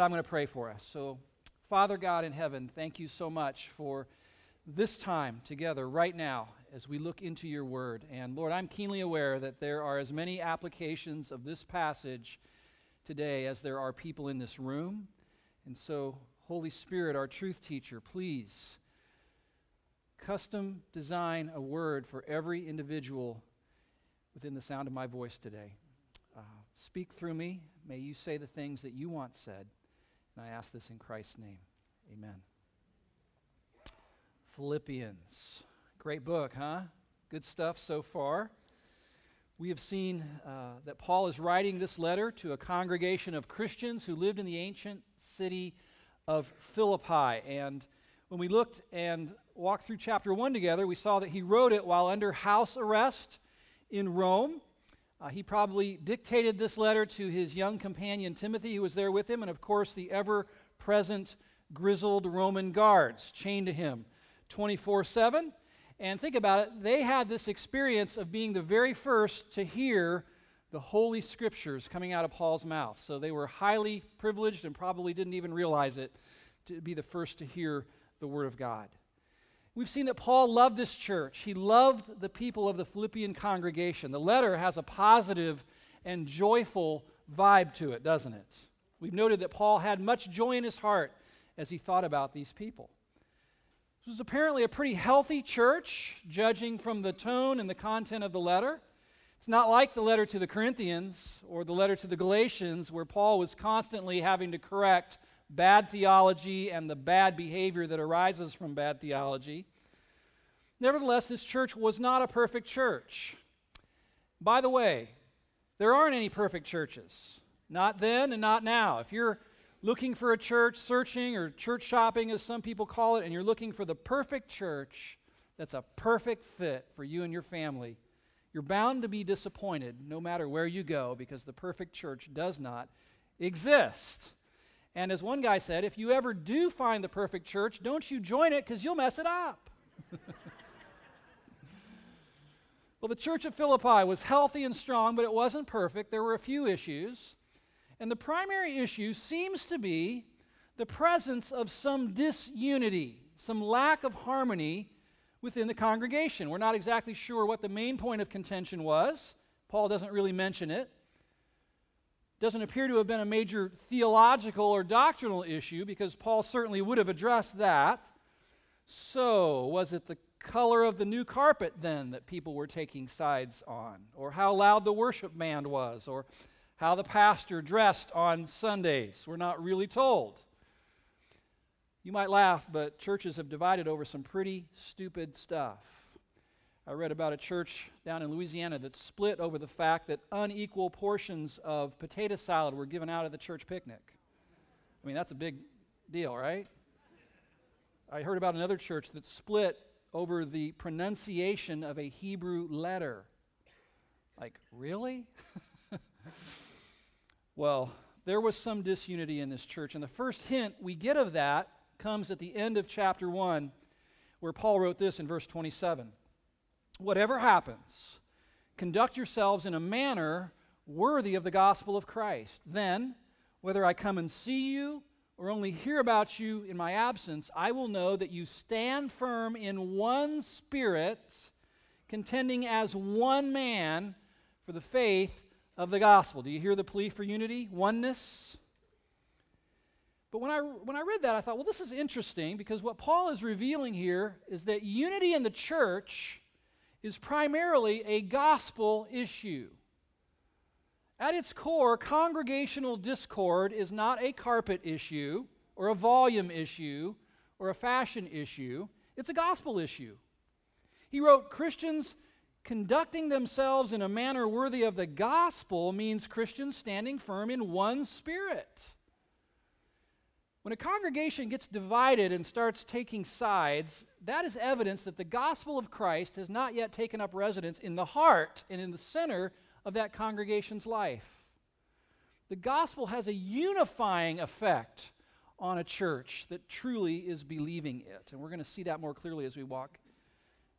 I'm going to pray for us. So, Father God in heaven, thank you so much for this time together right now as we look into your word. And Lord, I'm keenly aware that there are as many applications of this passage today as there are people in this room. And so, Holy Spirit, our truth teacher, please custom design a word for every individual within the sound of my voice today. Uh, speak through me. May you say the things that you want said. And I ask this in Christ's name. Amen. Philippians. Great book, huh? Good stuff so far. We have seen uh, that Paul is writing this letter to a congregation of Christians who lived in the ancient city of Philippi. And when we looked and walked through chapter 1 together, we saw that he wrote it while under house arrest in Rome. Uh, he probably dictated this letter to his young companion Timothy, who was there with him, and of course, the ever present grizzled Roman guards chained to him 24 7. And think about it, they had this experience of being the very first to hear the Holy Scriptures coming out of Paul's mouth. So they were highly privileged and probably didn't even realize it to be the first to hear the Word of God. We've seen that Paul loved this church. He loved the people of the Philippian congregation. The letter has a positive and joyful vibe to it, doesn't it? We've noted that Paul had much joy in his heart as he thought about these people. This was apparently a pretty healthy church, judging from the tone and the content of the letter. It's not like the letter to the Corinthians or the letter to the Galatians, where Paul was constantly having to correct bad theology and the bad behavior that arises from bad theology. Nevertheless, this church was not a perfect church. By the way, there aren't any perfect churches. Not then and not now. If you're looking for a church, searching, or church shopping, as some people call it, and you're looking for the perfect church that's a perfect fit for you and your family, you're bound to be disappointed no matter where you go because the perfect church does not exist. And as one guy said, if you ever do find the perfect church, don't you join it because you'll mess it up. well, the church of Philippi was healthy and strong, but it wasn't perfect. There were a few issues. And the primary issue seems to be the presence of some disunity, some lack of harmony within the congregation. We're not exactly sure what the main point of contention was. Paul doesn't really mention it doesn't appear to have been a major theological or doctrinal issue because Paul certainly would have addressed that. So, was it the color of the new carpet then that people were taking sides on? Or how loud the worship band was? Or how the pastor dressed on Sundays? We're not really told. You might laugh, but churches have divided over some pretty stupid stuff. I read about a church down in Louisiana that split over the fact that unequal portions of potato salad were given out at the church picnic. I mean, that's a big deal, right? I heard about another church that split over the pronunciation of a Hebrew letter. Like, really? well, there was some disunity in this church, and the first hint we get of that comes at the end of chapter 1, where Paul wrote this in verse 27 whatever happens, conduct yourselves in a manner worthy of the gospel of Christ. Then, whether I come and see you or only hear about you in my absence, I will know that you stand firm in one spirit, contending as one man for the faith of the gospel. Do you hear the plea for unity? Oneness? But when I, when I read that, I thought, well, this is interesting because what Paul is revealing here is that unity in the church is primarily a gospel issue. At its core, congregational discord is not a carpet issue or a volume issue or a fashion issue, it's a gospel issue. He wrote Christians conducting themselves in a manner worthy of the gospel means Christians standing firm in one spirit. When a congregation gets divided and starts taking sides, that is evidence that the gospel of Christ has not yet taken up residence in the heart and in the center of that congregation's life. The gospel has a unifying effect on a church that truly is believing it. And we're going to see that more clearly as we walk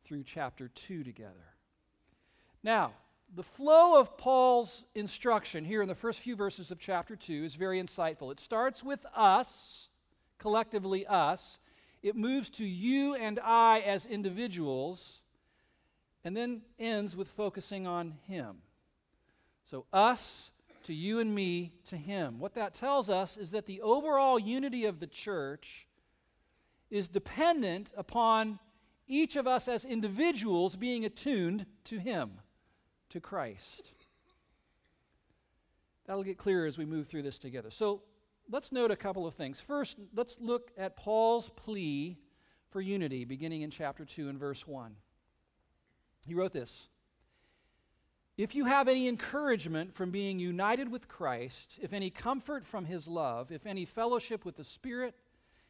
through chapter 2 together. Now, the flow of Paul's instruction here in the first few verses of chapter 2 is very insightful. It starts with us, collectively us. It moves to you and I as individuals, and then ends with focusing on him. So, us to you and me to him. What that tells us is that the overall unity of the church is dependent upon each of us as individuals being attuned to him to Christ. That'll get clearer as we move through this together. So let's note a couple of things. First, let's look at Paul's plea for unity, beginning in chapter 2 and verse 1. He wrote this If you have any encouragement from being united with Christ, if any comfort from his love, if any fellowship with the Spirit,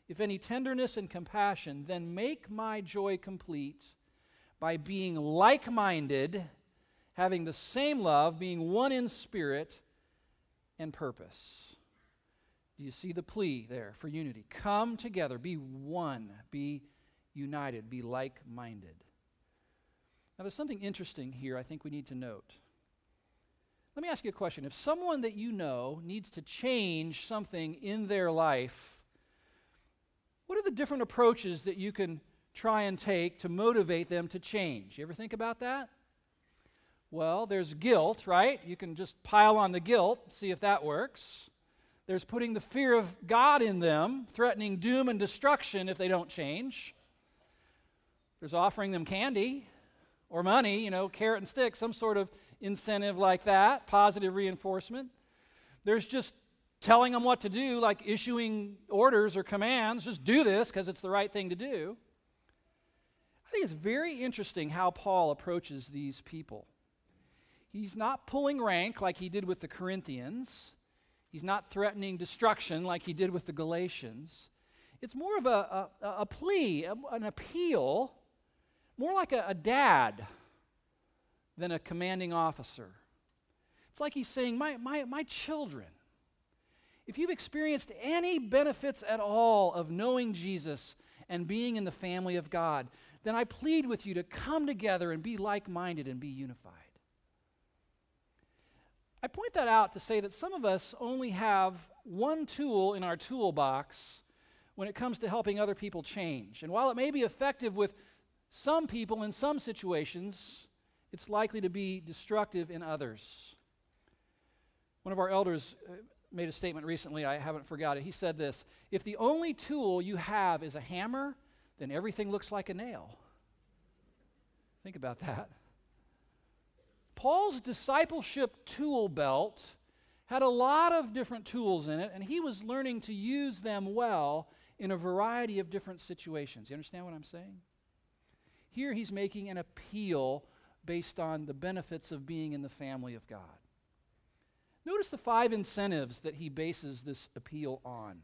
if any tenderness and compassion, then make my joy complete by being like minded having the same love, being one in spirit and purpose. Do you see the plea there for unity? Come together, be one, be united, be like minded. Now, there's something interesting here I think we need to note. Let me ask you a question. If someone that you know needs to change something in their life, what are the different approaches that you can try and take to motivate them to change? You ever think about that? Well, there's guilt, right? You can just pile on the guilt, see if that works. There's putting the fear of God in them, threatening doom and destruction if they don't change. There's offering them candy or money, you know, carrot and stick, some sort of incentive like that, positive reinforcement. There's just telling them what to do, like issuing orders or commands, just do this because it's the right thing to do. I think it's very interesting how Paul approaches these people. He's not pulling rank like he did with the Corinthians. He's not threatening destruction like he did with the Galatians. It's more of a, a, a plea, a, an appeal, more like a, a dad than a commanding officer. It's like he's saying, my, my, my children, if you've experienced any benefits at all of knowing Jesus and being in the family of God, then I plead with you to come together and be like minded and be unified. I point that out to say that some of us only have one tool in our toolbox when it comes to helping other people change. And while it may be effective with some people in some situations, it's likely to be destructive in others. One of our elders uh, made a statement recently, I haven't forgot it. He said this If the only tool you have is a hammer, then everything looks like a nail. Think about that. Paul's discipleship tool belt had a lot of different tools in it, and he was learning to use them well in a variety of different situations. You understand what I'm saying? Here he's making an appeal based on the benefits of being in the family of God. Notice the five incentives that he bases this appeal on.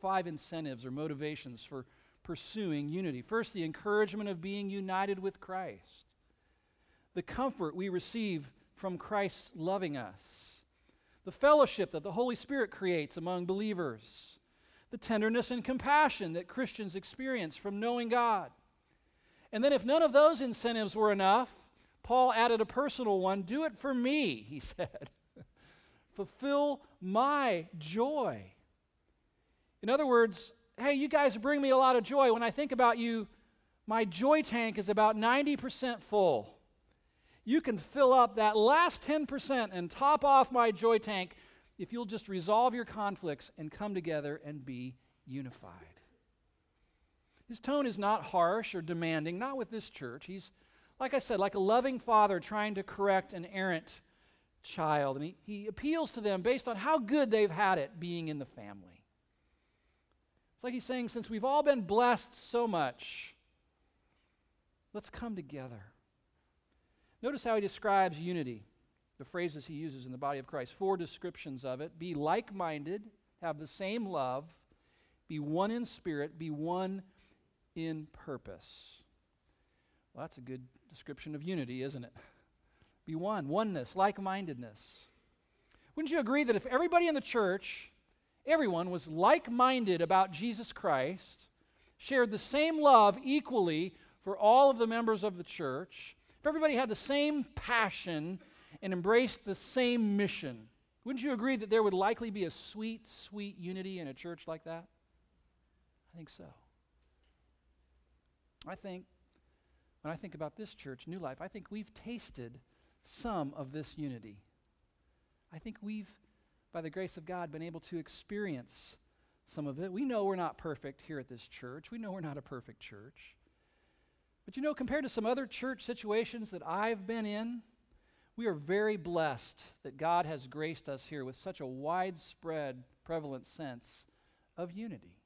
Five incentives or motivations for pursuing unity. First, the encouragement of being united with Christ the comfort we receive from Christ loving us, the fellowship that the Holy Spirit creates among believers, the tenderness and compassion that Christians experience from knowing God. And then, if none of those incentives were enough, Paul added a personal one do it for me, he said. Fulfill my joy. In other words, hey, you guys bring me a lot of joy. When I think about you, my joy tank is about 90% full you can fill up that last 10% and top off my joy tank if you'll just resolve your conflicts and come together and be unified. His tone is not harsh or demanding, not with this church. He's, like I said, like a loving father trying to correct an errant child. And he, he appeals to them based on how good they've had it being in the family. It's like he's saying, since we've all been blessed so much, let's come together. Notice how he describes unity, the phrases he uses in the body of Christ. Four descriptions of it be like minded, have the same love, be one in spirit, be one in purpose. Well, that's a good description of unity, isn't it? Be one, oneness, like mindedness. Wouldn't you agree that if everybody in the church, everyone was like minded about Jesus Christ, shared the same love equally for all of the members of the church, if everybody had the same passion and embraced the same mission, wouldn't you agree that there would likely be a sweet, sweet unity in a church like that? I think so. I think, when I think about this church, New Life, I think we've tasted some of this unity. I think we've, by the grace of God, been able to experience some of it. We know we're not perfect here at this church. We know we're not a perfect church. But you know, compared to some other church situations that I've been in, we are very blessed that God has graced us here with such a widespread, prevalent sense of unity.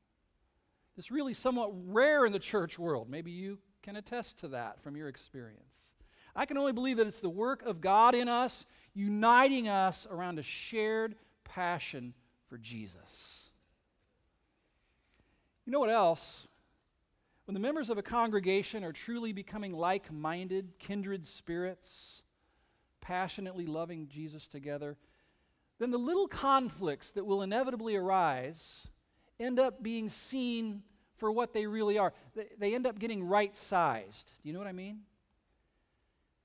It's really somewhat rare in the church world. Maybe you can attest to that from your experience. I can only believe that it's the work of God in us, uniting us around a shared passion for Jesus. You know what else? When the members of a congregation are truly becoming like minded, kindred spirits, passionately loving Jesus together, then the little conflicts that will inevitably arise end up being seen for what they really are. They, they end up getting right sized. Do you know what I mean?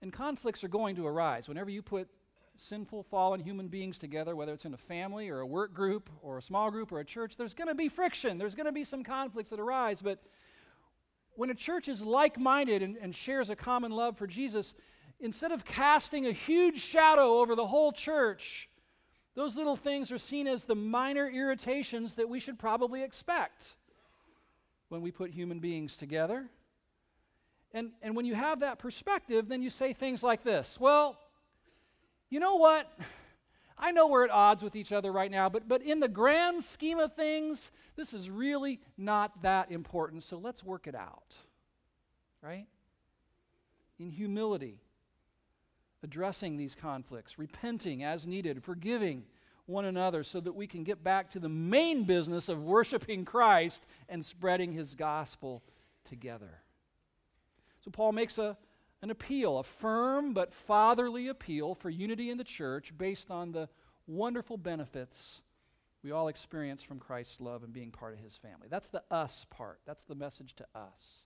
And conflicts are going to arise. Whenever you put sinful, fallen human beings together, whether it's in a family or a work group or a small group or a church, there's going to be friction. There's going to be some conflicts that arise. But when a church is like minded and, and shares a common love for Jesus, instead of casting a huge shadow over the whole church, those little things are seen as the minor irritations that we should probably expect when we put human beings together. And, and when you have that perspective, then you say things like this Well, you know what? I know we're at odds with each other right now, but, but in the grand scheme of things, this is really not that important, so let's work it out. Right? In humility, addressing these conflicts, repenting as needed, forgiving one another so that we can get back to the main business of worshiping Christ and spreading his gospel together. So, Paul makes a an appeal, a firm but fatherly appeal for unity in the church based on the wonderful benefits we all experience from Christ's love and being part of his family. That's the us part. That's the message to us.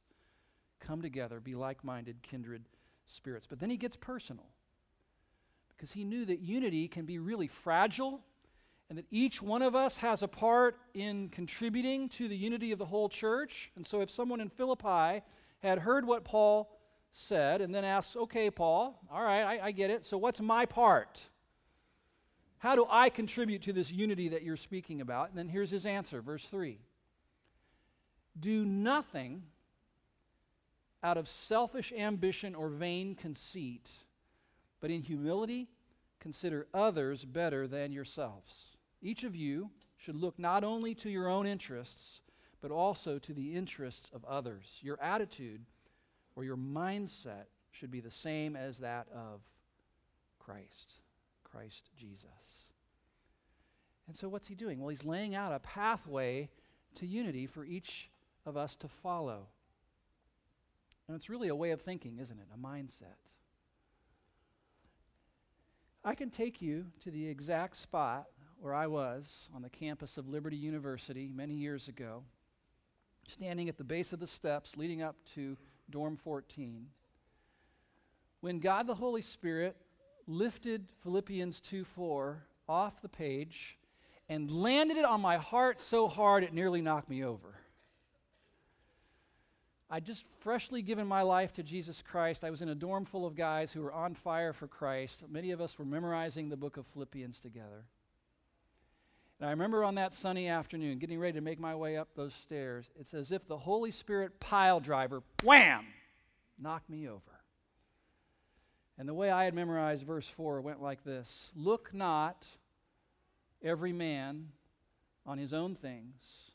Come together, be like minded, kindred spirits. But then he gets personal because he knew that unity can be really fragile and that each one of us has a part in contributing to the unity of the whole church. And so if someone in Philippi had heard what Paul said and then asks, okay, Paul, all right, I, I get it. So what's my part? How do I contribute to this unity that you're speaking about? And then here's his answer, verse 3 Do nothing out of selfish ambition or vain conceit, but in humility consider others better than yourselves. Each of you should look not only to your own interests, but also to the interests of others. Your attitude or your mindset should be the same as that of Christ, Christ Jesus. And so, what's he doing? Well, he's laying out a pathway to unity for each of us to follow. And it's really a way of thinking, isn't it? A mindset. I can take you to the exact spot where I was on the campus of Liberty University many years ago, standing at the base of the steps leading up to dorm 14, when God the Holy Spirit lifted Philippians 2 4 off the page and landed it on my heart so hard it nearly knocked me over. I'd just freshly given my life to Jesus Christ. I was in a dorm full of guys who were on fire for Christ. Many of us were memorizing the book of Philippians together. And I remember on that sunny afternoon, getting ready to make my way up those stairs, it's as if the Holy Spirit pile driver, wham, knocked me over. And the way I had memorized verse 4 went like this Look not every man on his own things,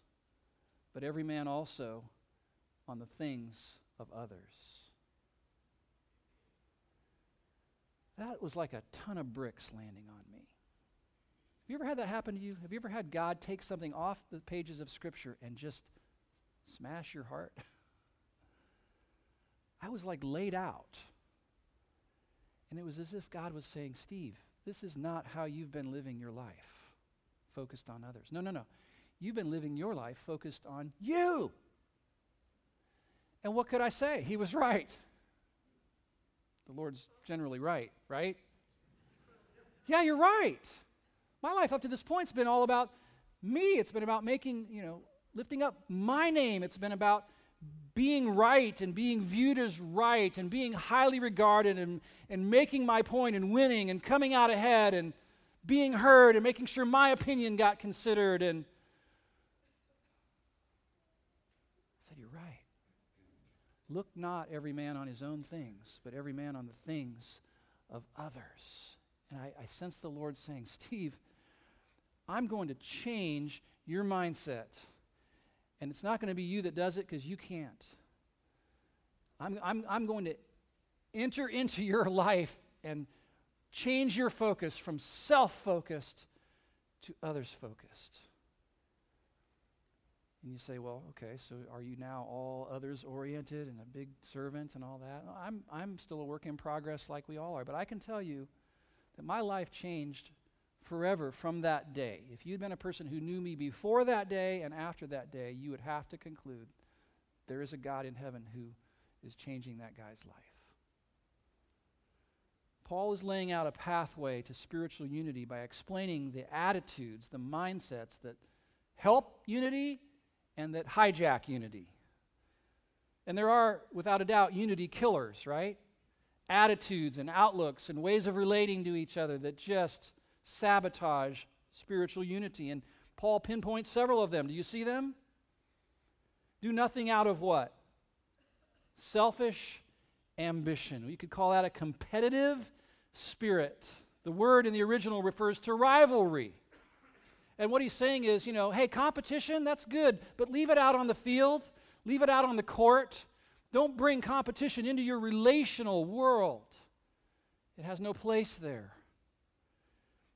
but every man also on the things of others. That was like a ton of bricks landing on me. Have you ever had that happen to you? Have you ever had God take something off the pages of Scripture and just smash your heart? I was like laid out. And it was as if God was saying, Steve, this is not how you've been living your life, focused on others. No, no, no. You've been living your life focused on you. And what could I say? He was right. The Lord's generally right, right? Yeah, you're right. My life up to this point has been all about me. It's been about making, you know, lifting up my name. It's been about being right and being viewed as right and being highly regarded and, and making my point and winning and coming out ahead and being heard and making sure my opinion got considered. And I said, You're right. Look not every man on his own things, but every man on the things of others. And I, I sense the Lord saying, Steve, I'm going to change your mindset. And it's not going to be you that does it because you can't. I'm, I'm, I'm going to enter into your life and change your focus from self focused to others focused. And you say, well, okay, so are you now all others oriented and a big servant and all that? I'm, I'm still a work in progress like we all are, but I can tell you that my life changed forever from that day. If you'd been a person who knew me before that day and after that day, you would have to conclude there is a God in heaven who is changing that guy's life. Paul is laying out a pathway to spiritual unity by explaining the attitudes, the mindsets that help unity and that hijack unity. And there are, without a doubt, unity killers, right? Attitudes and outlooks and ways of relating to each other that just sabotage spiritual unity. And Paul pinpoints several of them. Do you see them? Do nothing out of what? Selfish ambition. You could call that a competitive spirit. The word in the original refers to rivalry. And what he's saying is, you know, hey, competition, that's good, but leave it out on the field, leave it out on the court. Don't bring competition into your relational world, it has no place there.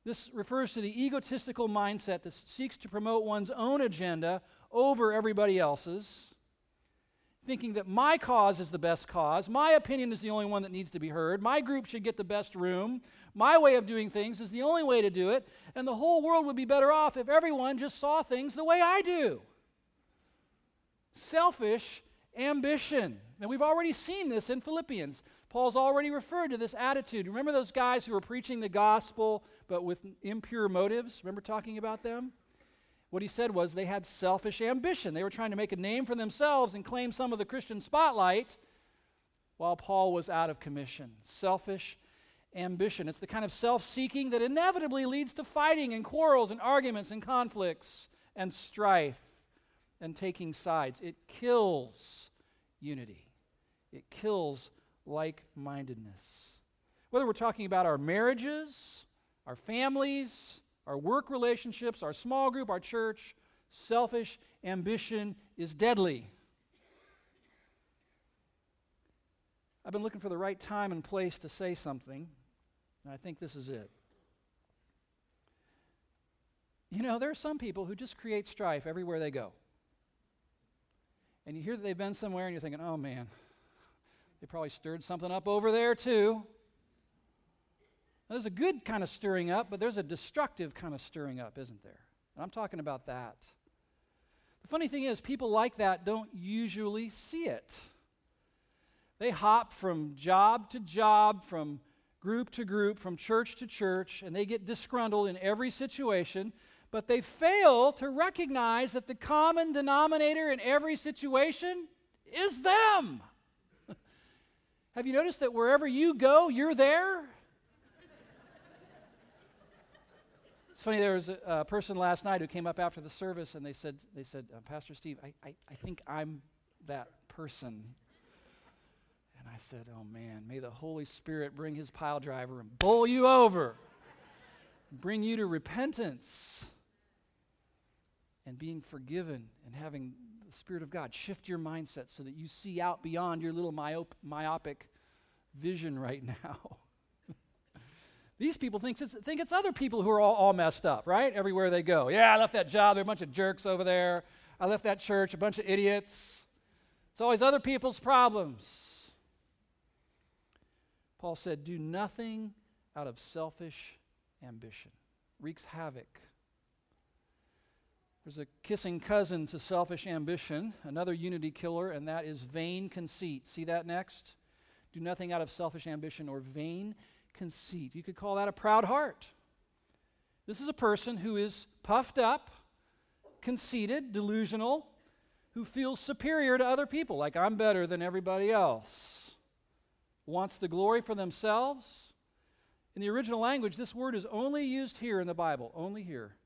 This refers to the egotistical mindset that seeks to promote one's own agenda over everybody else's, thinking that my cause is the best cause, my opinion is the only one that needs to be heard, my group should get the best room, my way of doing things is the only way to do it, and the whole world would be better off if everyone just saw things the way I do. Selfish ambition. And we've already seen this in Philippians. Paul's already referred to this attitude. Remember those guys who were preaching the gospel but with impure motives? Remember talking about them? What he said was they had selfish ambition. They were trying to make a name for themselves and claim some of the Christian spotlight while Paul was out of commission. Selfish ambition. It's the kind of self seeking that inevitably leads to fighting and quarrels and arguments and conflicts and strife and taking sides. It kills unity, it kills like mindedness. Whether we're talking about our marriages, our families, our work relationships, our small group, our church, selfish ambition is deadly. I've been looking for the right time and place to say something, and I think this is it. You know, there are some people who just create strife everywhere they go. And you hear that they've been somewhere and you're thinking, oh man, they probably stirred something up over there, too. There's a good kind of stirring up, but there's a destructive kind of stirring up, isn't there? And I'm talking about that. The funny thing is, people like that don't usually see it. They hop from job to job, from group to group, from church to church, and they get disgruntled in every situation, but they fail to recognize that the common denominator in every situation is them. Have you noticed that wherever you go, you're there? it's funny, there was a, a, person last night who came up after the service and they said, they said uh, Pastor Steve, I, I, I think I'm that person. And I said, Oh man, may the Holy Spirit bring his pile driver and bowl you over, bring you to repentance and being forgiven and having Spirit of God shift your mindset so that you see out beyond your little myop- myopic vision right now. These people think it's, think it's other people who are all, all messed up, right? Everywhere they go. Yeah, I left that job. There are a bunch of jerks over there. I left that church, a bunch of idiots. It's always other people's problems. Paul said, Do nothing out of selfish ambition, wreaks havoc there's a kissing cousin to selfish ambition, another unity killer, and that is vain conceit. See that next? Do nothing out of selfish ambition or vain conceit. You could call that a proud heart. This is a person who is puffed up, conceited, delusional, who feels superior to other people, like I'm better than everybody else, wants the glory for themselves. In the original language, this word is only used here in the Bible, only here.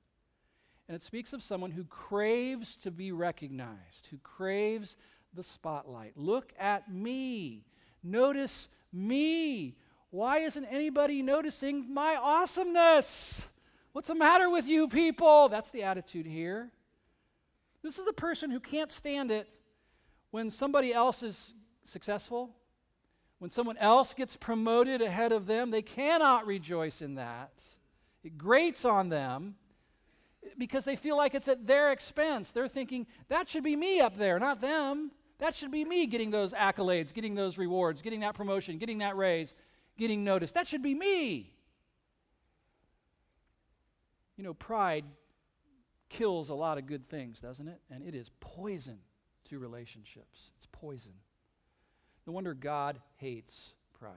And it speaks of someone who craves to be recognized, who craves the spotlight. Look at me. Notice me. Why isn't anybody noticing my awesomeness? What's the matter with you people? That's the attitude here. This is the person who can't stand it when somebody else is successful, when someone else gets promoted ahead of them. They cannot rejoice in that. It grates on them because they feel like it's at their expense. They're thinking, that should be me up there, not them. That should be me getting those accolades, getting those rewards, getting that promotion, getting that raise, getting noticed. That should be me. You know, pride kills a lot of good things, doesn't it? And it is poison to relationships. It's poison. No wonder God hates pride.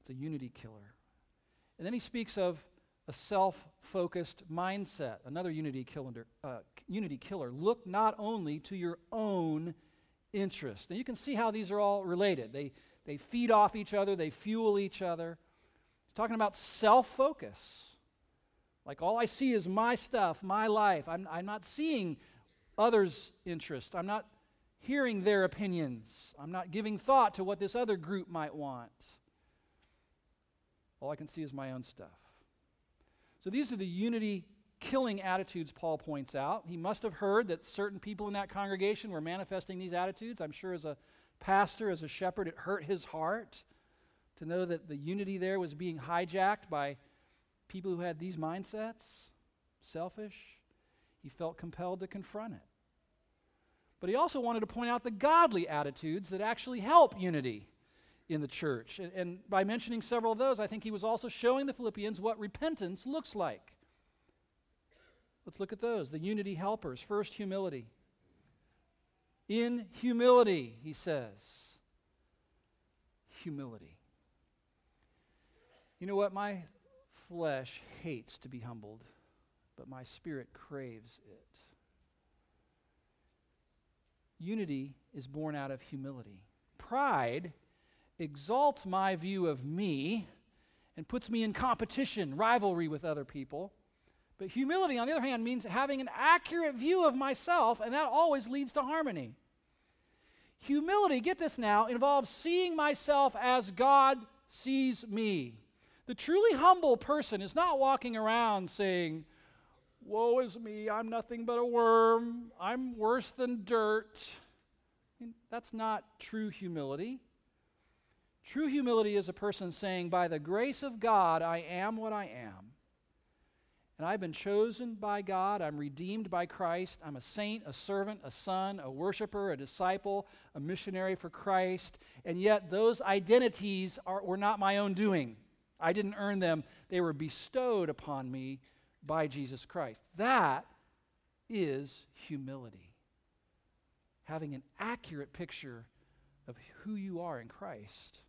It's a unity killer. And then he speaks of a self focused mindset, another unity killer, uh, unity killer. Look not only to your own interest. Now you can see how these are all related. They, they feed off each other, they fuel each other. He's talking about self focus. Like all I see is my stuff, my life. I'm, I'm not seeing others' interest. I'm not hearing their opinions. I'm not giving thought to what this other group might want. All I can see is my own stuff. So these are the unity killing attitudes Paul points out. He must have heard that certain people in that congregation were manifesting these attitudes. I'm sure as a pastor, as a shepherd, it hurt his heart to know that the unity there was being hijacked by people who had these mindsets, selfish. He felt compelled to confront it. But he also wanted to point out the godly attitudes that actually help unity in the church. And, and, by mentioning several of those, I think he was also showing the Philippians what repentance looks like. Let's look at those. The unity helpers. First, humility. In humility, he says. Humility. You know what? My flesh hates to be humbled, but my spirit craves it. Unity is born out of humility. Pride exalts my view of me and puts me in competition, rivalry with other people. But humility, on the other hand, means having an accurate view of myself, and that always leads to harmony. Humility, get this now, involves seeing myself as God sees me. The truly humble person is not walking around saying, Woe is me, I'm nothing but a worm, I'm worse than dirt. I mean, that's not true humility. True humility is a person saying, By the grace of God, I am what I am. And I've been chosen by God. I'm redeemed by Christ. I'm a saint, a servant, a son, a worshiper, a disciple, a missionary for Christ. And yet, those identities are, were not my own doing. I didn't earn them, they were bestowed upon me by Jesus Christ. That is humility. Having an accurate picture of who you are in Christ.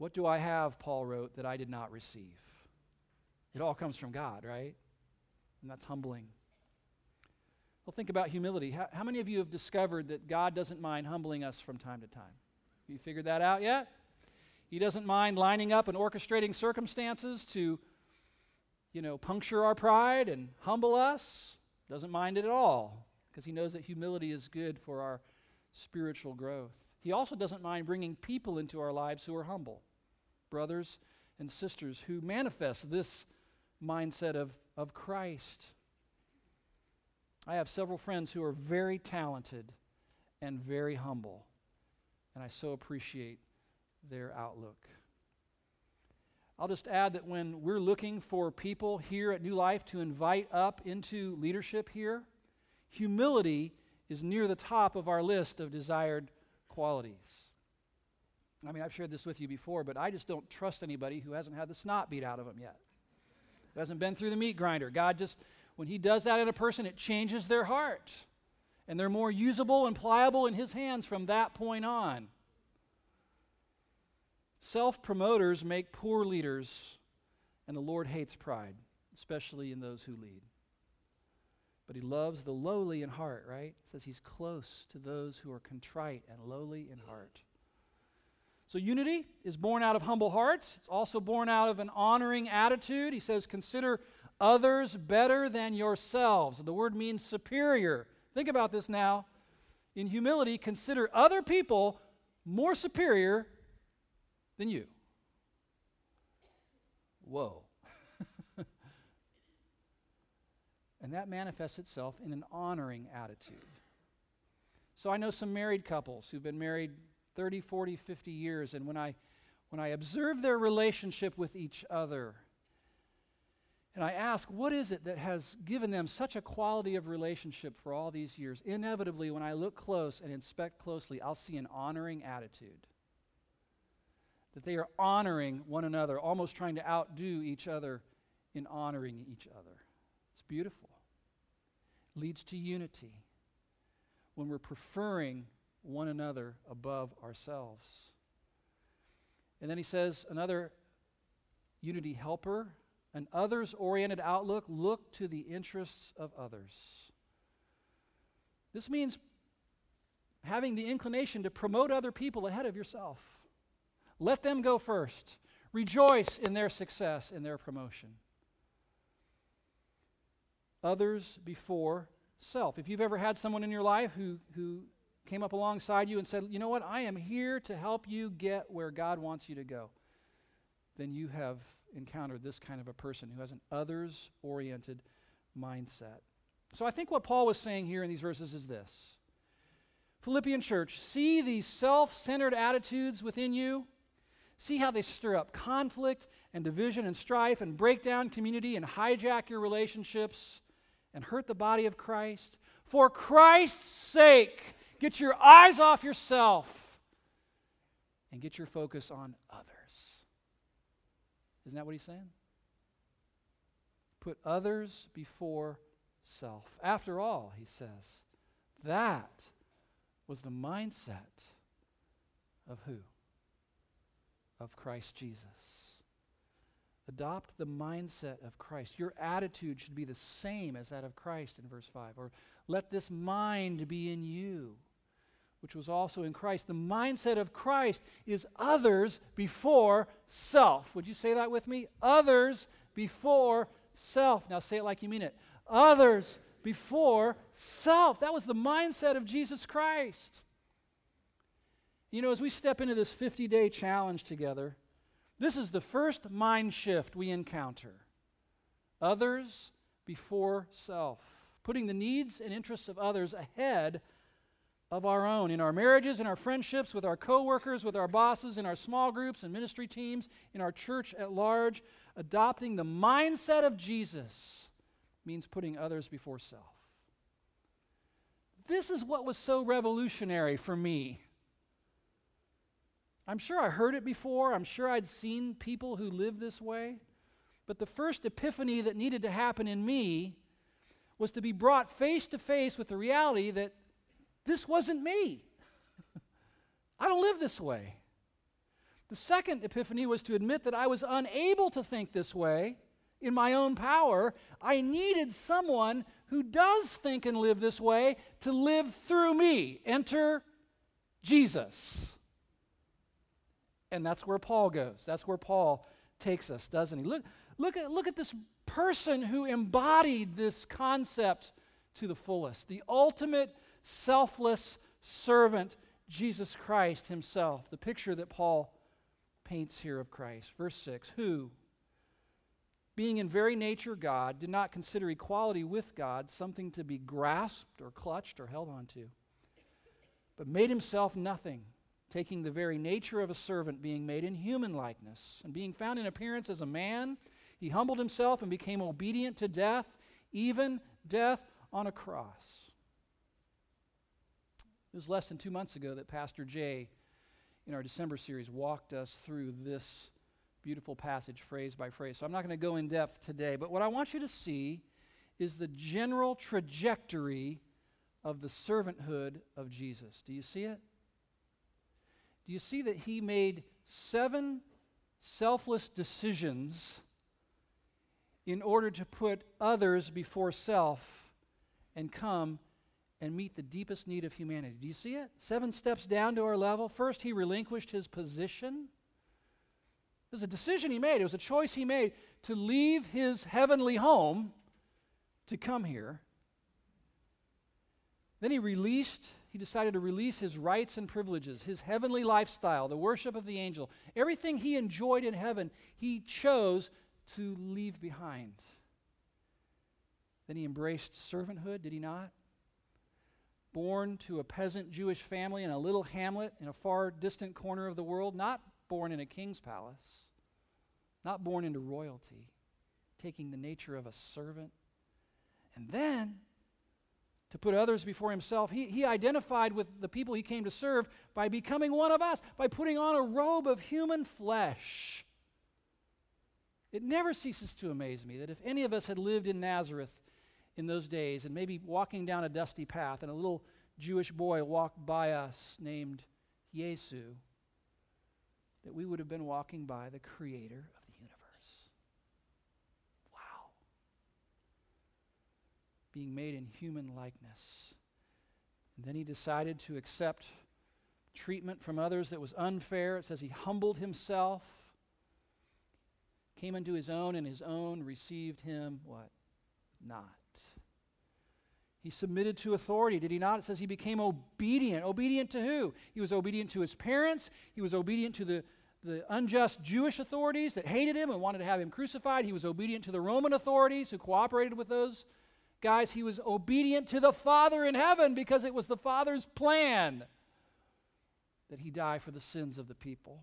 What do I have, Paul wrote, that I did not receive? It all comes from God, right? And that's humbling. Well, think about humility. How, how, many of you have discovered that God doesn't mind humbling us from time to time? Have you figured that out yet? He doesn't mind lining up and orchestrating circumstances to, you know, puncture our pride and humble us. Doesn't mind it at all because he knows that humility is good for our spiritual growth. He also doesn't mind bringing people into our lives who are humble, brothers and sisters who manifest this mindset of, of Christ. I have several friends who are very talented and very humble, and I so appreciate their outlook. I'll just add that when we're looking for people here at New Life to invite up into leadership here, humility is near the top of our list of desired qualities. I mean, I've shared this with you before, but I just don't trust anybody who hasn't had the snot beat out of them yet, who hasn't been through the meat grinder. God just, when He does that in a person, it changes their heart. And they're more usable and pliable in His hands from that point on. Self promoters make poor leaders And the Lord hates pride, especially in those who lead. But he loves the lowly in heart, right? It says he's close to those who are contrite and lowly in heart. So, unity is born out of humble hearts. It's also born out of an honoring attitude. He says, Consider others better than yourselves. The word means superior. Think about this now. In humility, consider other people more superior than you. Whoa. and that manifests itself in an honoring attitude. So I know some married couples who've been married 30, 40, 50 years. And when I, when I observe their relationship with each other, and I ask, what is it that has given them such a quality of relationship for all these years? Inevitably, when I look close and inspect closely, I'll see an honoring attitude. That they are honoring one another, almost trying to outdo each other in honoring each other. It's beautiful. It leads to unity when we're preferring one another above ourselves. And then he says, another unity helper, an others oriented outlook, look to the interests of others. This means having the inclination to promote other people ahead of yourself. Let them go first. Rejoice in their success, in their promotion. Others before self. If you've ever had someone in your life who, who came up alongside you and said, You know what? I am here to help you get where God wants you to go, then you have encountered this kind of a person who has an others oriented mindset. So I think what Paul was saying here in these verses is this Philippian church, see these self centered attitudes within you. See how they stir up conflict and division and strife and break down community and hijack your relationships and hurt the body of Christ. For Christ's sake, Get your eyes off yourself and get your focus on others. Isn't that what he's saying? Put others before self. After all, he says, that was the mindset of who? Of Christ Jesus. Adopt the mindset of Christ. Your attitude should be the same as that of Christ in verse 5. Or let this mind be in you which was also in Christ. The mindset of Christ is others before self. Would you say that with me? Others before self. Now say it like you mean it. Others before self. That was the mindset of Jesus Christ. You know, as we step into this 50 day challenge together, this is the first mind shift we encounter. Others before self. Putting the needs and interests of others ahead of our own in our marriages, in our friendships, with our coworkers, with our bosses, in our small groups and ministry teams, in our church at large. Adopting the mindset of Jesus means putting others before self. This is what was so revolutionary for me. I'm sure I heard it before. I'm sure I'd seen people who live this way. But the first epiphany that needed to happen in me was to be brought face to face with the reality that this wasn't me. I don't live this way. The second epiphany was to admit that I was unable to think this way in my own power. I needed someone who does think and live this way to live through me. Enter Jesus. And that's where Paul goes. That's where Paul takes us, doesn't he? Look, look, at, look at this person who embodied this concept to the fullest. The ultimate selfless servant, Jesus Christ himself. The picture that Paul paints here of Christ. Verse 6 Who, being in very nature God, did not consider equality with God something to be grasped or clutched or held onto, but made himself nothing, taking the very nature of a servant, being made in human likeness, and being found in appearance as a man. He humbled himself and became obedient to death, even death on a cross. It was less than two months ago that Pastor Jay, in our December series, walked us through this beautiful passage, phrase by phrase. So I'm not going to go in depth today, but what I want you to see is the general trajectory of the servanthood of Jesus. Do you see it? Do you see that he made seven selfless decisions in order to put others before self and come and meet the deepest need of humanity. Do you see it? Seven steps down to our level. First, he relinquished his position. It was a decision he made, it was a choice he made to leave his heavenly home to come here. Then he released, he decided to release his rights and privileges, his heavenly lifestyle, the worship of the angel. Everything he enjoyed in heaven, he chose to leave behind. Then he embraced servanthood, did he not? Born to a peasant Jewish family in a little hamlet in a far distant corner of the world, not born in a king's palace, not born into royalty, taking the nature of a servant. And then, to put others before himself, he, he identified with the people he came to serve by becoming one of us, by putting on a robe of human flesh it never ceases to amaze me that if any of us had lived in Nazareth in those days and maybe walking down a dusty path and a little Jewish boy walked by us named Yesu, that we would have been walking by the creator of the universe. Wow. Being made in human likeness. And then he decided to accept treatment from others that was unfair. It says he humbled himself came unto his own, and his own received him what? Not. He submitted to authority, did he not? It says he became obedient. Obedient to who? He was obedient to his parents. He was obedient to the, the unjust Jewish authorities that hated him and wanted to have him crucified. He was obedient to the Roman authorities who cooperated with those guys. He was obedient to the Father in heaven because it was the Father's plan that he die for the sins of the people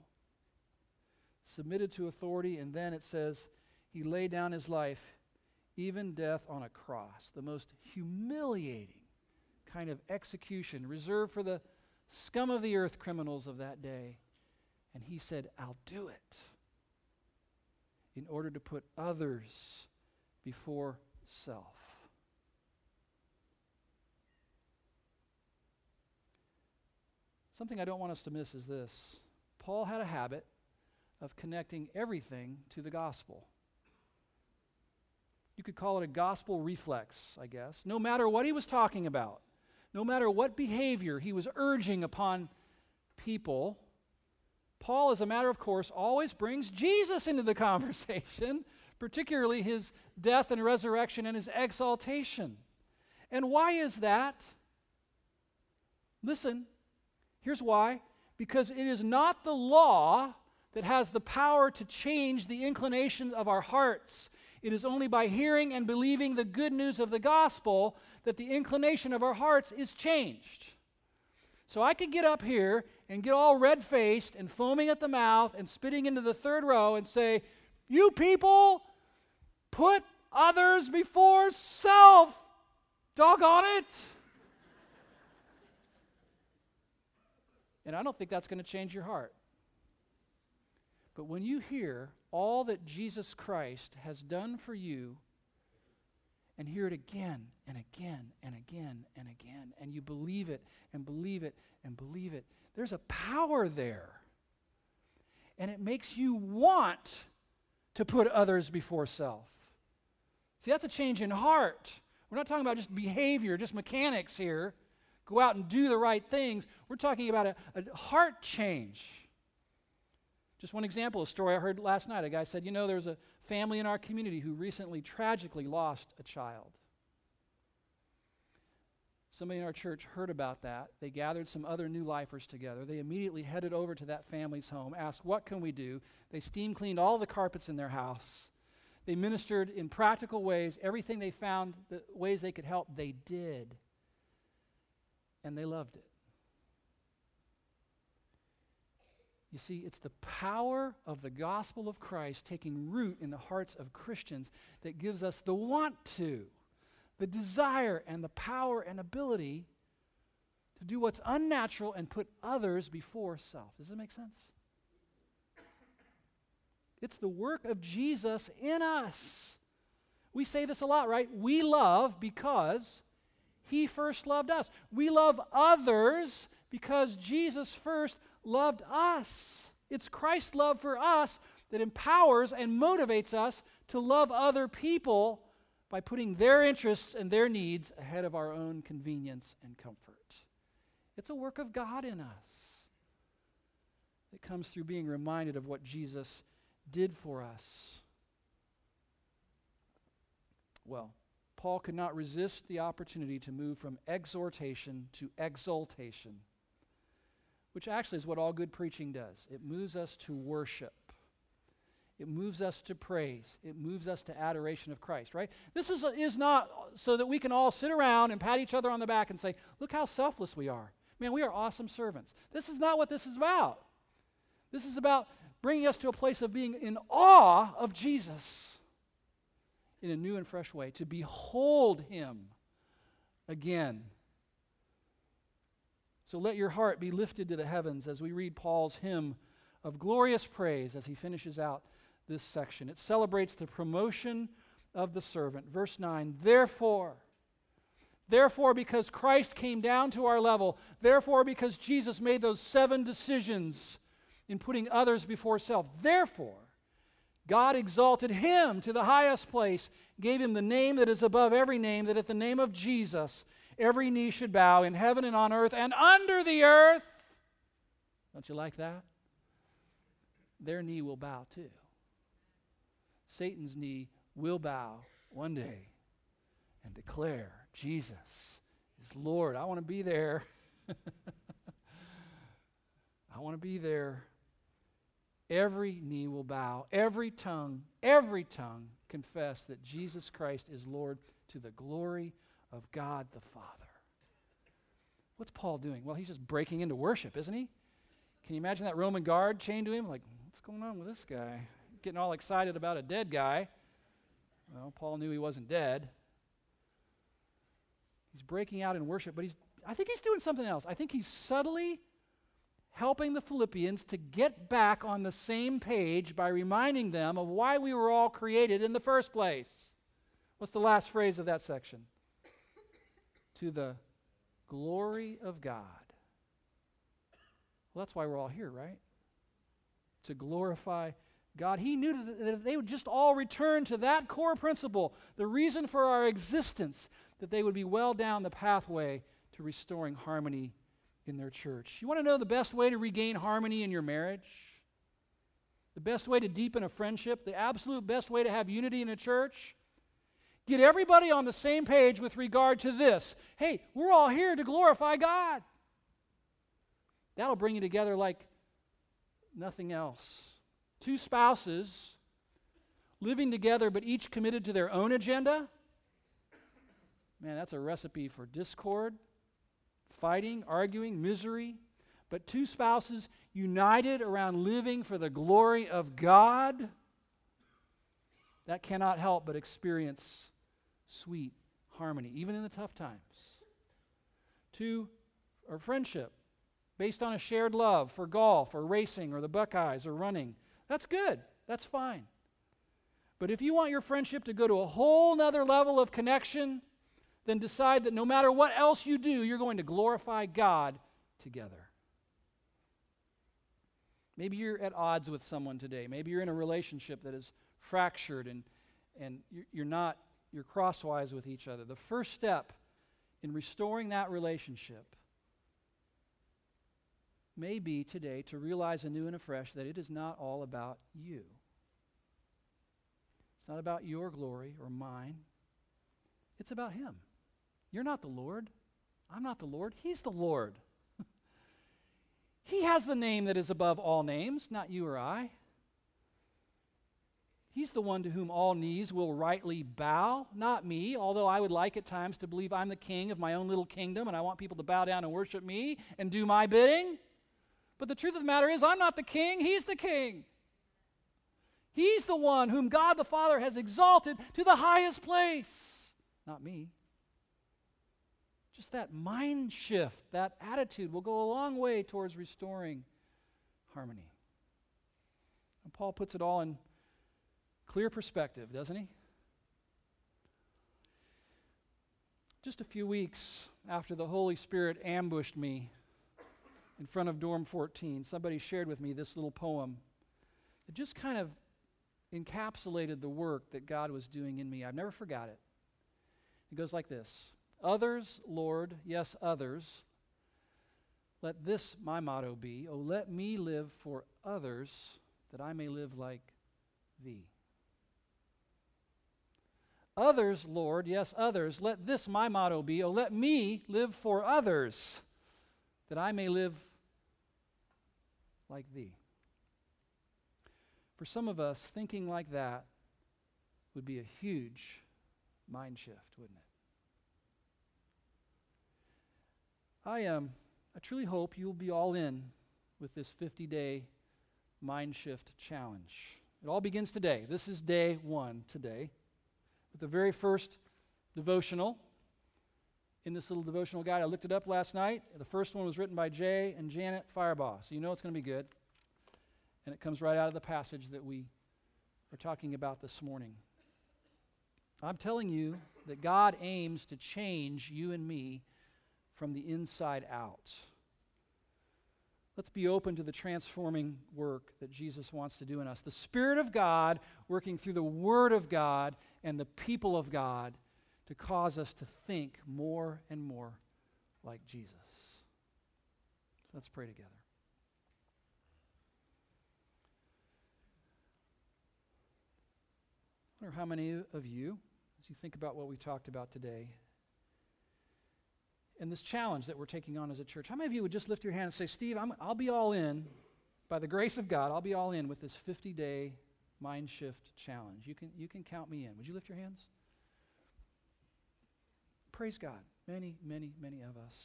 submitted to authority, and then it says he laid down his life, even death on a cross, the most humiliating kind of execution reserved for the scum of the earth criminals of that day. And he said, I'll do it in order to put others before self. Something I don't want us to miss is this Paul had a habit of connecting everything to the gospel. You could call it a gospel reflex, I guess. No matter what he was talking about, no matter what behavior he was urging upon people, Paul, as a matter of course, always brings Jesus into the conversation, particularly his death and resurrection and his exaltation. And why is that? Listen, here's why. Because it is not the law that has the power to change the inclinations of our hearts. It is only by hearing and believing the good news of the gospel that the inclination of our hearts is changed. So I could get up here and get all red faced and foaming at the mouth and spitting into the third row and say, You people, put others before self. Doggone it. and I don't think that's going to change your heart. But when you hear all that Jesus Christ has done for you, and hear it again and again and again and again, and you believe it and believe it and believe it, there's a power there. And it makes you want to put others before self. See, that's a change in heart. We're not talking about just behavior, just mechanics here. Go out and do the right things. We're talking about a, a heart change. Just one example, a story I heard last night. A guy said, You know, there's a family in our community who recently tragically lost a child. Somebody in our church heard about that. They gathered some other new lifers together. They immediately headed over to that family's home, asked, What can we do? They steam cleaned all the carpets in their house. They ministered in practical ways. Everything they found, the ways they could help, they did. And they loved it. You see, it's the power of the gospel of Christ taking root in the hearts of Christians that gives us the want to, the desire, and the power and ability to do what's unnatural and put others before self. Does that make sense? It's the work of Jesus in us. We say this a lot, right? We love because he first loved us. We love others because Jesus first loved us. It's Christ's love for us that empowers and motivates us to love other people by putting their interests and their needs ahead of our own convenience and comfort. It's a work of God in us that comes through being reminded of what Jesus did for us. Well, Paul could not resist the opportunity to move from exhortation to exaltation, which actually is what all good preaching does. It moves us to worship. It moves us to praise. It moves us to adoration of Christ, right? This is, is not so that we can all sit around and pat each other on the back and say, look how selfless we are. Man, we are awesome servants. This is not what this is about. This is about bringing us to a place of being in awe of Jesus in a new and fresh way, to behold him again. So let your heart be lifted to the heavens as we read Paul's hymn of glorious praise as he finishes out this section. It celebrates the promotion of the servant. Verse 9, therefore, Therefore, because Christ came down to our level, therefore, because Jesus made those seven decisions in putting others before self, therefore, God exalted him to the highest place, gave him the name that is above every name, that at the name of Jesus every knee should bow in heaven and on earth and under the earth. Don't you like that? Their knee will bow too. Satan's knee will bow one day and declare Jesus is Lord. I want to be there. I want to be there. Every knee will bow, every tongue, every tongue confess that Jesus Christ is Lord to the glory of God the Father. What's Paul doing? Well, he's just breaking into worship, isn't he? Can you imagine that Roman guard chained to him? Like, what's going on with this guy? Getting all excited about a dead guy. Well, Paul knew he wasn't dead. He's breaking out in worship, but he's I think he's doing something else. I think he's subtly helping the Philippians to get back on the same page by reminding them of why we were all created in the first place. What's the last phrase of that section? To the glory of God. Well, that's why we're all here, right? To glorify God. He knew that if they would just all return to that core principle, the reason for our existence, that they would be well down the pathway to restoring harmony in their church. You want to know the best way to regain harmony in your marriage? The best way to deepen a friendship? The absolute best way to have unity in a church? Get everybody on the same page with regard to this. Hey, we're all here to glorify God. That'll bring you together like nothing else. Two spouses living together, but each committed to their own agenda. Man, that's a recipe for discord fighting, arguing, misery, but two spouses united around living for the glory of God, that cannot help but experience sweet harmony, even in the tough times. Two, or friendship based on a shared love for golf or racing or the Buckeyes or running. That's good. That's fine. But if you want your friendship to go to a whole nother level of connection, then decide that no matter what else you do, you're going to glorify God together. Maybe you're at odds with someone today. Maybe you're in a relationship that is fractured and, and you're not, you're crosswise with each other. The first step in restoring that relationship may be today to realize anew and afresh that it is not all about you. It's not about your glory or mine, it's about Him. You're not the Lord. I'm not the Lord. He's the Lord. he has the name that is above all names, not you or I. He's the one to whom all knees will rightly bow, not me, although I would like at times to believe I'm the king of my own little kingdom and I want people to bow down and worship me and do my bidding. But the truth of the matter is, I'm not the king, He's the king. He's the one whom God the Father has exalted to the highest place, not me. Just that mind shift, that attitude will go a long way towards restoring harmony. And Paul puts it all in clear perspective, doesn't he? Just a few weeks after the Holy Spirit ambushed me in front of dorm 14, somebody shared with me this little poem it just kind of encapsulated the work that God was doing in me. I've never forgot it. It goes like this Others, Lord, yes, others, let this my motto be Oh, let me live for others that I may live like thee. Others, Lord, yes, others, let this my motto be Oh, let me live for others that I may live like thee. For some of us, thinking like that would be a huge mind shift, wouldn't it? I um, I truly hope you'll be all in with this 50 day mind shift challenge. It all begins today. This is day one today, with the very first devotional in this little devotional guide. I looked it up last night. The first one was written by Jay and Janet Firebaugh, so you know it's going to be good. And it comes right out of the passage that we are talking about this morning. I'm telling you that God aims to change you and me from the inside out. Let's be open to the transforming work that Jesus wants to do in us. The Spirit of God working through the Word of God and the people of God to cause us to think more and more like Jesus. Let's pray together. I wonder how many of you, as you think about what we talked about today, and this challenge that we're taking on as a church, how many of you would just lift your hand and say, Steve, i will be all in, by the grace of God, I'll be all in with this 50 day mind shift challenge? You can, you can count me in. Would you lift your hands? Praise God. Many, many, many of us.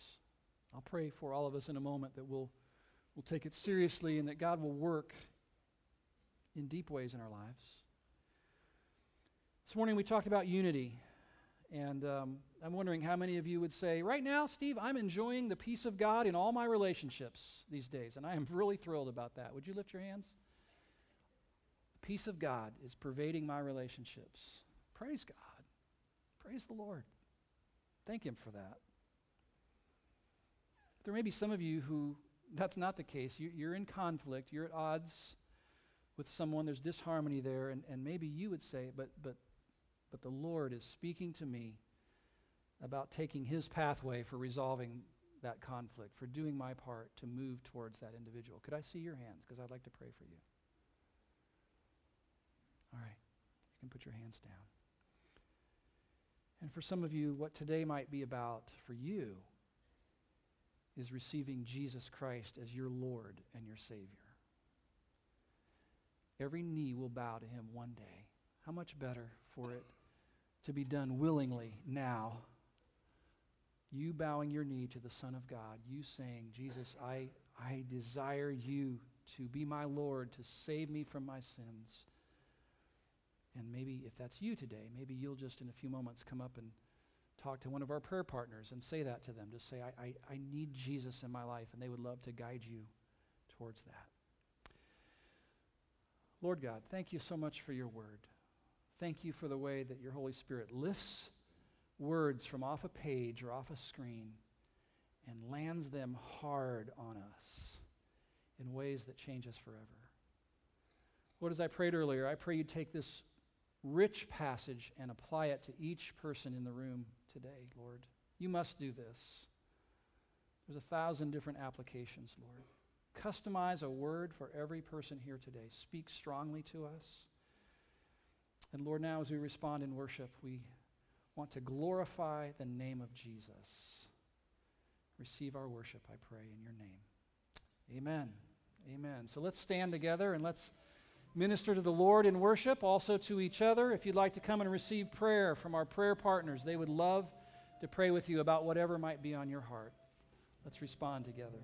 I'll pray for all of us in a moment that we'll, we'll take it seriously and that God will work in deep ways in our lives. This morning we talked about unity. And um, I'm wondering how many of you would say, right now, Steve, I'm enjoying the peace of God in all my relationships these days. And I am really thrilled about that. Would you lift your hands? Peace of God is pervading my relationships. Praise God. Praise the Lord. Thank Him for that. There may be some of you who that's not the case. You, are in conflict, you're at odds with someone, there's disharmony there, and, and maybe you would say, but, but, but the Lord is speaking to me about taking His pathway for resolving that conflict, for doing my part to move towards that individual. Could I see your hands? Because I'd like to pray for you. All right, you can put your hands down. And for some of you, what today might be about for you is receiving Jesus Christ as your Lord and your Savior. Every knee will bow to him one day. How much better for it to be done willingly now? You bowing your knee to the Son of God, you saying, Jesus, I, I desire you to be my Lord, to save me from my sins. And maybe if that's you today, maybe you'll just in a few moments come up and talk to one of our prayer partners and say that to them. Just say, I, I, I need Jesus in my life, and they would love to guide you towards that. Lord God, thank you so much for your word. Thank you for the way that your Holy Spirit lifts words from off a page or off a screen and lands them hard on us in ways that change us forever. Lord, as I prayed earlier, I pray you take this rich passage and apply it to each person in the room today, Lord. You must do this. There's a thousand different applications, Lord. Customize a word for every person here today. Speak strongly to us. And Lord, now as we respond in worship, we want to glorify the name of Jesus. Receive our worship, I pray, in your name. Amen. Amen. So let's stand together and let's minister to the Lord in worship, also to each other. If you'd like to come and receive prayer from our prayer partners, they would love to pray with you about whatever might be on your heart. Let's respond together.